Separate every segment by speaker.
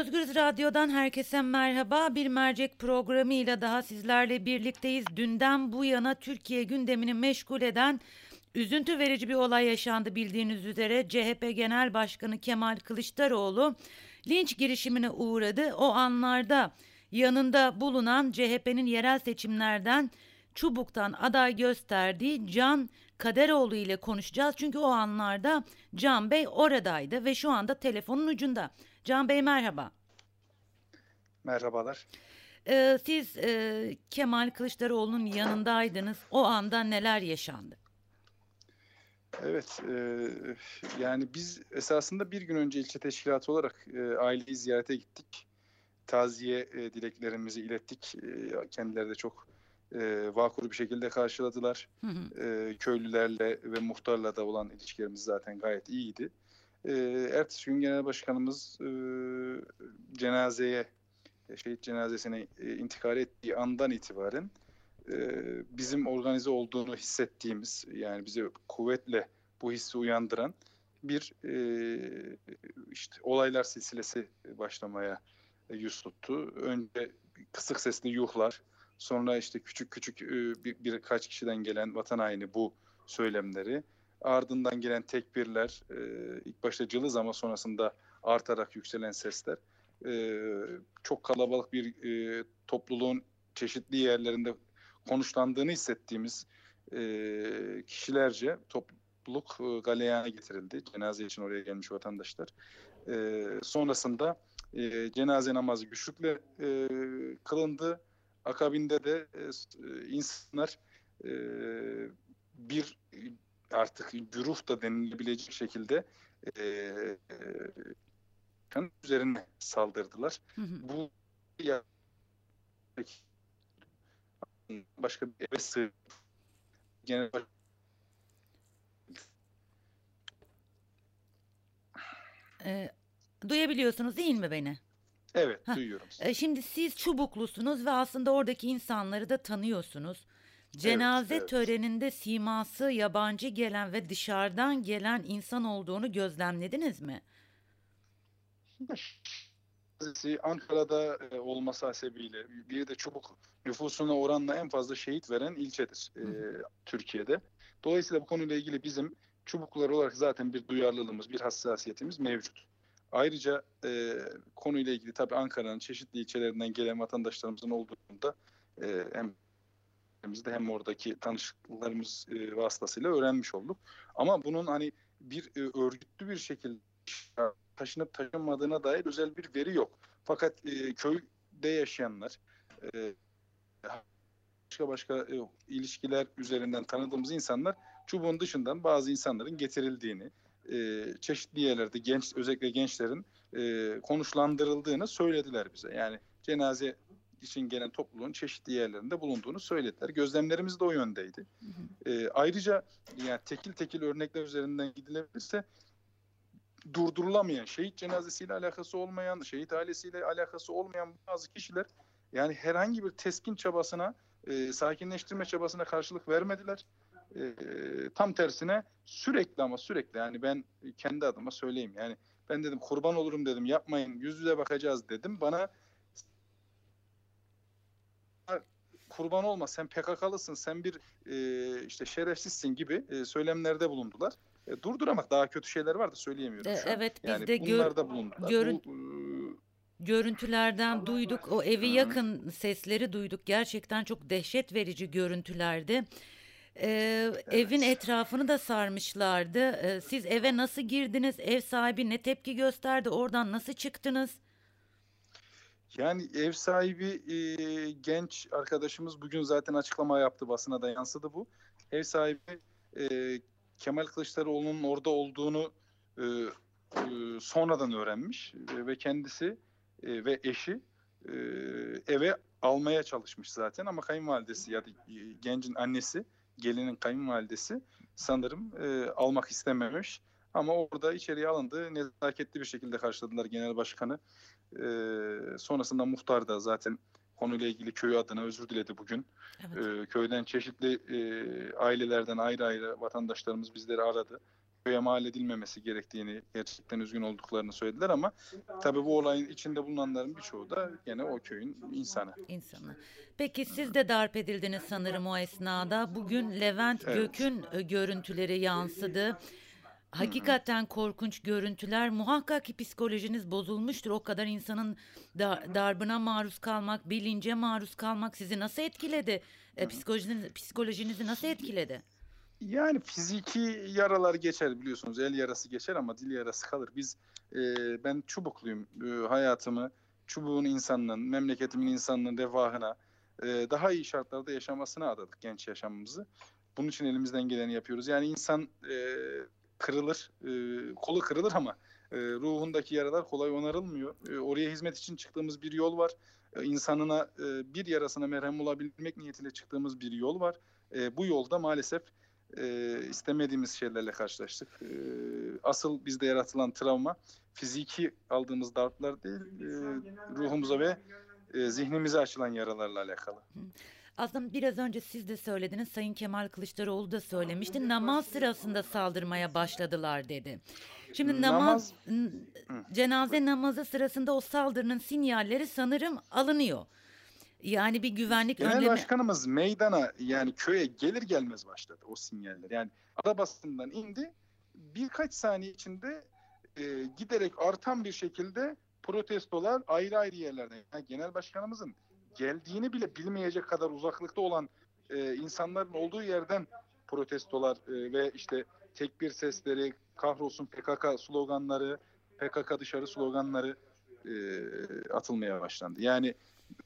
Speaker 1: Özgürüz Radyo'dan herkese merhaba. Bir mercek programıyla daha sizlerle birlikteyiz. Dünden bu yana Türkiye gündemini meşgul eden üzüntü verici bir olay yaşandı bildiğiniz üzere. CHP Genel Başkanı Kemal Kılıçdaroğlu linç girişimine uğradı. O anlarda yanında bulunan CHP'nin yerel seçimlerden Çubuk'tan aday gösterdiği Can Kaderoğlu ile konuşacağız. Çünkü o anlarda Can Bey oradaydı ve şu anda telefonun ucunda. Can Bey merhaba.
Speaker 2: Merhabalar.
Speaker 1: Ee, siz e, Kemal Kılıçdaroğlu'nun yanındaydınız. O anda neler yaşandı?
Speaker 2: Evet, e, yani biz esasında bir gün önce ilçe teşkilatı olarak e, aileyi ziyarete gittik. Taziye e, dileklerimizi ilettik. E, kendileri de çok e, vakur bir şekilde karşıladılar. Hı hı. E, köylülerle ve muhtarla da olan ilişkilerimiz zaten gayet iyiydi. E, ertesi gün genel başkanımız e, cenazeye, şehit cenazesine e, intikal ettiği andan itibaren e, bizim organize olduğunu hissettiğimiz, yani bize kuvvetle bu hissi uyandıran bir e, işte olaylar silsilesi başlamaya yüz tuttu. Önce kısık sesli yuhlar, Sonra işte küçük küçük bir, birkaç kişiden gelen vatan haini bu söylemleri. Ardından gelen tekbirler, ilk başta cılız ama sonrasında artarak yükselen sesler. Çok kalabalık bir topluluğun çeşitli yerlerinde konuşlandığını hissettiğimiz kişilerce topluluk galeyana getirildi. Cenaze için oraya gelmiş vatandaşlar. Sonrasında cenaze namazı güçlükle kılındı Akabinde de e, e, insanlar e, bir artık güruh da denilebilecek şekilde e, e, üzerine saldırdılar. Hı hı. Bu ya başka bir eve sığ genel
Speaker 1: e, duyabiliyorsunuz değil mi beni?
Speaker 2: Evet Heh. duyuyorum.
Speaker 1: E, şimdi siz çubuklusunuz ve aslında oradaki insanları da tanıyorsunuz. Cenaze evet, evet. töreninde siması yabancı gelen ve dışarıdan gelen insan olduğunu gözlemlediniz mi?
Speaker 2: Ankara'da e, olması hasebiyle bir de çubuk nüfusuna oranla en fazla şehit veren ilçedir e, Türkiye'de. Dolayısıyla bu konuyla ilgili bizim çubuklar olarak zaten bir duyarlılığımız, bir hassasiyetimiz mevcut. Ayrıca e, konuyla ilgili tabii Ankara'nın çeşitli ilçelerinden gelen vatandaşlarımızın olduğunda e, hem de hem oradaki tanışıklarımız e, vasıtasıyla öğrenmiş olduk. Ama bunun hani bir e, örgütlü bir şekilde taşınıp taşınmadığına dair özel bir veri yok. Fakat e, köyde yaşayanlar e, başka başka e, ilişkiler üzerinden tanıdığımız insanlar çubuğun dışından bazı insanların getirildiğini, e, çeşitli yerlerde genç özellikle gençlerin e, konuşlandırıldığını söylediler bize. Yani cenaze için gelen topluluğun çeşitli yerlerinde bulunduğunu söylediler. Gözlemlerimiz de o yöndeydi. Hı hı. E, ayrıca yani tekil tekil örnekler üzerinden gidilebilirse durdurulamayan, şehit cenazesiyle alakası olmayan, şehit ailesiyle alakası olmayan bazı kişiler yani herhangi bir teskin çabasına, e, sakinleştirme çabasına karşılık vermediler e, tam tersine sürekli ama sürekli yani ben kendi adıma söyleyeyim yani ben dedim kurban olurum dedim yapmayın yüz yüze bakacağız dedim bana kurban olma sen PKK'lısın sen bir e, işte şerefsizsin gibi e, söylemlerde bulundular. E, durduramak daha kötü şeyler var da söyleyemiyorum
Speaker 1: e,
Speaker 2: şu an.
Speaker 1: Evet biz yani de gör, görün, Bu, e, görüntülerden duyduk o evi yakın sesleri duyduk gerçekten çok dehşet verici görüntülerdi. Ee, evet. Evin etrafını da sarmışlardı. Ee, siz eve nasıl girdiniz? Ev sahibi ne tepki gösterdi? Oradan nasıl çıktınız?
Speaker 2: Yani ev sahibi e, genç arkadaşımız bugün zaten açıklama yaptı basına da yansıdı bu. Ev sahibi e, Kemal Kılıçdaroğlu'nun orada olduğunu e, e, sonradan öğrenmiş e, ve kendisi e, ve eşi e, eve almaya çalışmış zaten ama kayınvalidesi ya da gencin annesi gelinin kayınvalidesi sanırım e, almak istememiş. Ama orada içeriye alındı. Nezaketli bir şekilde karşıladılar genel başkanı. E, sonrasında muhtar da zaten konuyla ilgili köy adına özür diledi bugün. Evet. E, köyden çeşitli e, ailelerden ayrı ayrı vatandaşlarımız bizleri aradı. Köye mal edilmemesi gerektiğini gerçekten üzgün olduklarını söylediler ama tabii bu olayın içinde bulunanların birçoğu da gene o köyün insanı.
Speaker 1: İnsanı. Peki siz de darp edildiniz sanırım o esnada. Bugün Levent
Speaker 2: Evet.
Speaker 1: Gök'ün e, görüntüleri yansıdı. Hakikaten korkunç görüntüler. Muhakkak ki psikolojiniz bozulmuştur. O kadar insanın dar- darbına maruz kalmak, bilince maruz kalmak sizi nasıl etkiledi? E, psikolojiniz, psikolojinizi nasıl etkiledi?
Speaker 2: Yani fiziki yaralar geçer biliyorsunuz. El yarası geçer ama dil yarası kalır. Biz e, ben çubukluyum. E, hayatımı çubuğun insanlığın, memleketimin insanlığın refahına, e, daha iyi şartlarda yaşamasına adadık genç yaşamımızı. Bunun için elimizden geleni yapıyoruz. Yani insan e, kırılır, e, kolu kırılır ama e, ruhundaki yaralar kolay onarılmıyor. E, oraya hizmet için çıktığımız bir yol var. E, insanına e, bir yarasına merhem olabilmek niyetiyle çıktığımız bir yol var. E, bu yolda maalesef e, istemediğimiz şeylerle karşılaştık. E, asıl bizde yaratılan travma fiziki aldığımız darplar değil, e, ruhumuza ve e, zihnimize açılan yaralarla alakalı.
Speaker 1: Aslında biraz önce siz de söylediniz, Sayın Kemal Kılıçdaroğlu da söylemişti. Namaz sırasında saldırmaya başladılar dedi. Şimdi namaz,
Speaker 2: Namaz-
Speaker 1: cenaze namazı sırasında o saldırının sinyalleri sanırım alınıyor. Yani bir güvenlik
Speaker 2: Genel
Speaker 1: önlemi
Speaker 2: başkanımız meydana yani köye gelir gelmez başladı o sinyaller. Yani arabasından indi birkaç saniye içinde e, giderek artan bir şekilde protestolar ayrı ayrı yerlerde. Yani genel başkanımızın geldiğini bile bilmeyecek kadar uzaklıkta olan e, insanların olduğu yerden protestolar e, ve işte tekbir sesleri, kahrolsun PKK sloganları, PKK dışarı sloganları e, atılmaya başlandı. Yani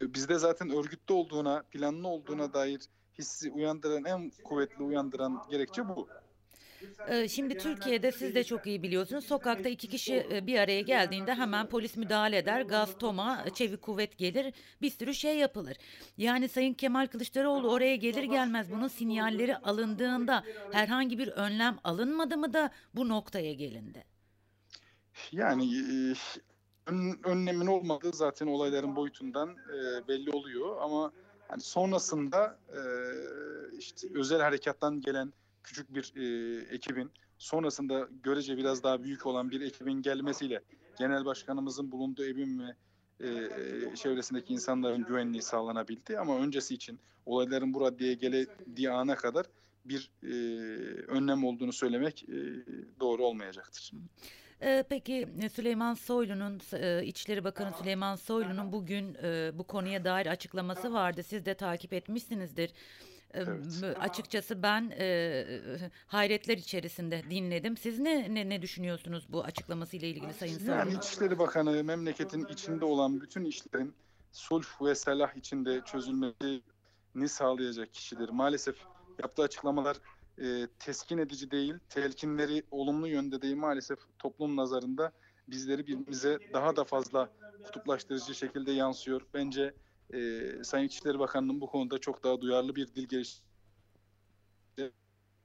Speaker 2: bizde zaten örgütlü olduğuna, planlı olduğuna dair hissi uyandıran, en kuvvetli uyandıran gerekçe bu.
Speaker 1: Ee, Şimdi Türkiye'de siz de çok iyi biliyorsunuz. Sokakta iki kişi e, bir araya geldiğinde hemen polis müdahale eder. Gaz, toma, çevik kuvvet gelir. Bir sürü şey yapılır. Yani Sayın Kemal Kılıçdaroğlu oraya gelir gelmez bunun sinyalleri alındığında herhangi bir önlem alınmadı mı da bu noktaya gelindi?
Speaker 2: Yani e, ön- önlemin olmadığı zaten olayların boyutundan e, belli oluyor ama hani sonrasında e, işte özel harekattan gelen küçük bir e, ekibin sonrasında görece biraz daha büyük olan bir ekibin gelmesiyle genel başkanımızın bulunduğu evin ve e, çevresindeki insanların güvenliği sağlanabildi ama öncesi için olayların bu raddeye geldiği ana kadar bir e, önlem olduğunu söylemek e, doğru olmayacaktır.
Speaker 1: Ee, Peki e, Süleyman Soylu'nun e, İçişleri Bakanı Süleyman Soylu'nun bugün e, bu konuya dair açıklaması vardı. Siz de takip etmişsinizdir.
Speaker 2: Evet.
Speaker 1: Açıkçası ben e, hayretler içerisinde dinledim. Siz ne ne, ne düşünüyorsunuz bu açıklamasıyla ilgili Sayın Soylu?
Speaker 2: Yani İçişleri Bakanı memleketin içinde olan bütün işlerin sulh ve selah içinde çözülmesini sağlayacak kişidir. Maalesef yaptığı açıklamalar e, teskin edici değil, telkinleri olumlu yönde değil maalesef toplum nazarında bizleri birbirimize daha da fazla kutuplaştırıcı şekilde yansıyor. Bence e, Sayın İçişleri Bakanı'nın bu konuda çok daha duyarlı bir dil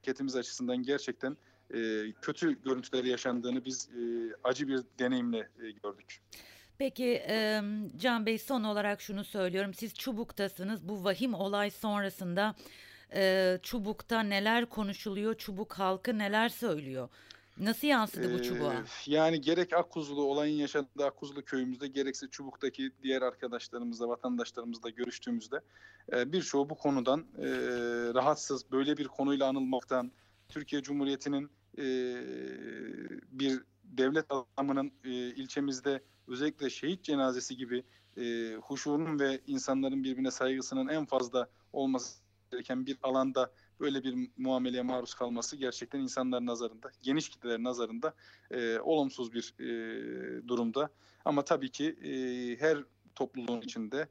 Speaker 2: geliştirmesi açısından gerçekten e, kötü görüntüleri yaşandığını biz e, acı bir deneyimle e, gördük.
Speaker 1: Peki Can Bey son olarak şunu söylüyorum. Siz Çubuk'tasınız. Bu vahim olay sonrasında e, Çubuk'ta neler konuşuluyor? Çubuk halkı neler söylüyor? Nasıl yansıdı bu
Speaker 2: Ee,
Speaker 1: çubuğa?
Speaker 2: yani gerek Akkuzulu olayın yaşandığı Akkuzulu köyümüzde gerekse Çubuk'taki diğer arkadaşlarımızla, vatandaşlarımızla görüştüğümüzde e, birçoğu bu konudan e, rahatsız, böyle bir konuyla anılmaktan, Türkiye Cumhuriyeti'nin e, bir devlet adamının e, ilçemizde özellikle şehit cenazesi gibi e, huşunun ve insanların birbirine saygısının en fazla olması gereken bir alanda böyle bir muameleye maruz kalması gerçekten insanlar nazarında, geniş kitleler nazarında e, olumsuz bir e, durumda. Ama tabii ki e, her topluluğun içinde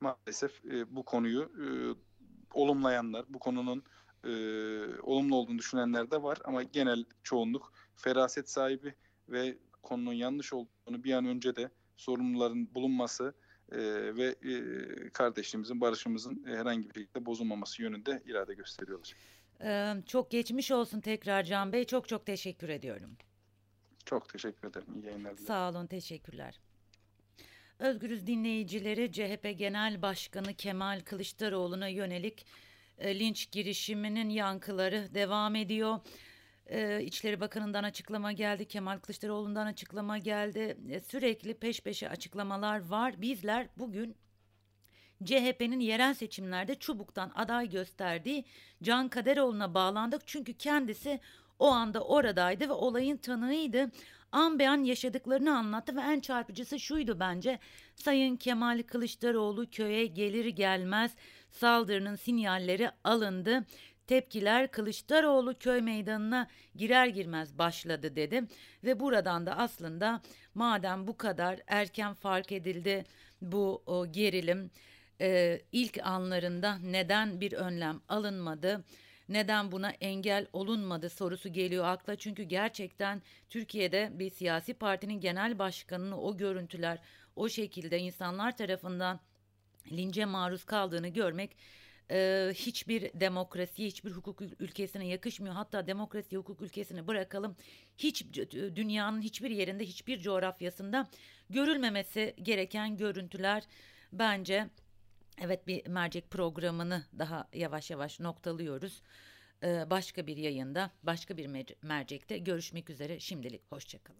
Speaker 2: maalesef e, bu konuyu e, olumlayanlar, bu konunun e, olumlu olduğunu düşünenler de var. Ama genel çoğunluk feraset sahibi ve konunun yanlış olduğunu bir an önce de sorumluların bulunması e, ve e, kardeşliğimizin, barışımızın e, herhangi bir şekilde bozulmaması yönünde irade gösteriyorlar.
Speaker 1: Ee, çok geçmiş olsun tekrar Can Bey. Çok çok teşekkür ediyorum.
Speaker 2: Çok teşekkür ederim. İyi yayınlar dilerim.
Speaker 1: Sağ olun, teşekkürler. Özgürüz dinleyicileri CHP Genel Başkanı Kemal Kılıçdaroğlu'na yönelik e, linç girişiminin yankıları devam ediyor. E, İçişleri Bakanı'ndan açıklama geldi, Kemal Kılıçdaroğlu'ndan açıklama geldi. E, sürekli peş peşe açıklamalar var. Bizler bugün CHP'nin yerel seçimlerde Çubuk'tan aday gösterdiği Can Kaderoğlu'na bağlandık. Çünkü kendisi o anda oradaydı ve olayın tanığıydı. An be an yaşadıklarını anlattı ve en çarpıcısı şuydu bence. Sayın Kemal Kılıçdaroğlu köye gelir gelmez saldırının sinyalleri alındı. Tepkiler Kılıçdaroğlu köy meydanına girer girmez başladı dedi ve buradan da aslında madem bu kadar erken fark edildi bu o gerilim e, ilk anlarında neden bir önlem alınmadı? Neden buna engel olunmadı sorusu geliyor akla. Çünkü gerçekten Türkiye'de bir siyasi partinin genel başkanını o görüntüler o şekilde insanlar tarafından lince maruz kaldığını görmek e, hiçbir demokrasi, hiçbir hukuk ülkesine yakışmıyor. Hatta demokrasi, hukuk ülkesini bırakalım. Hiç dünyanın hiçbir yerinde, hiçbir coğrafyasında görülmemesi gereken görüntüler bence Evet bir mercek programını daha yavaş yavaş noktalıyoruz. Ee, başka bir yayında, başka bir mercekte görüşmek üzere. Şimdilik hoşçakalın.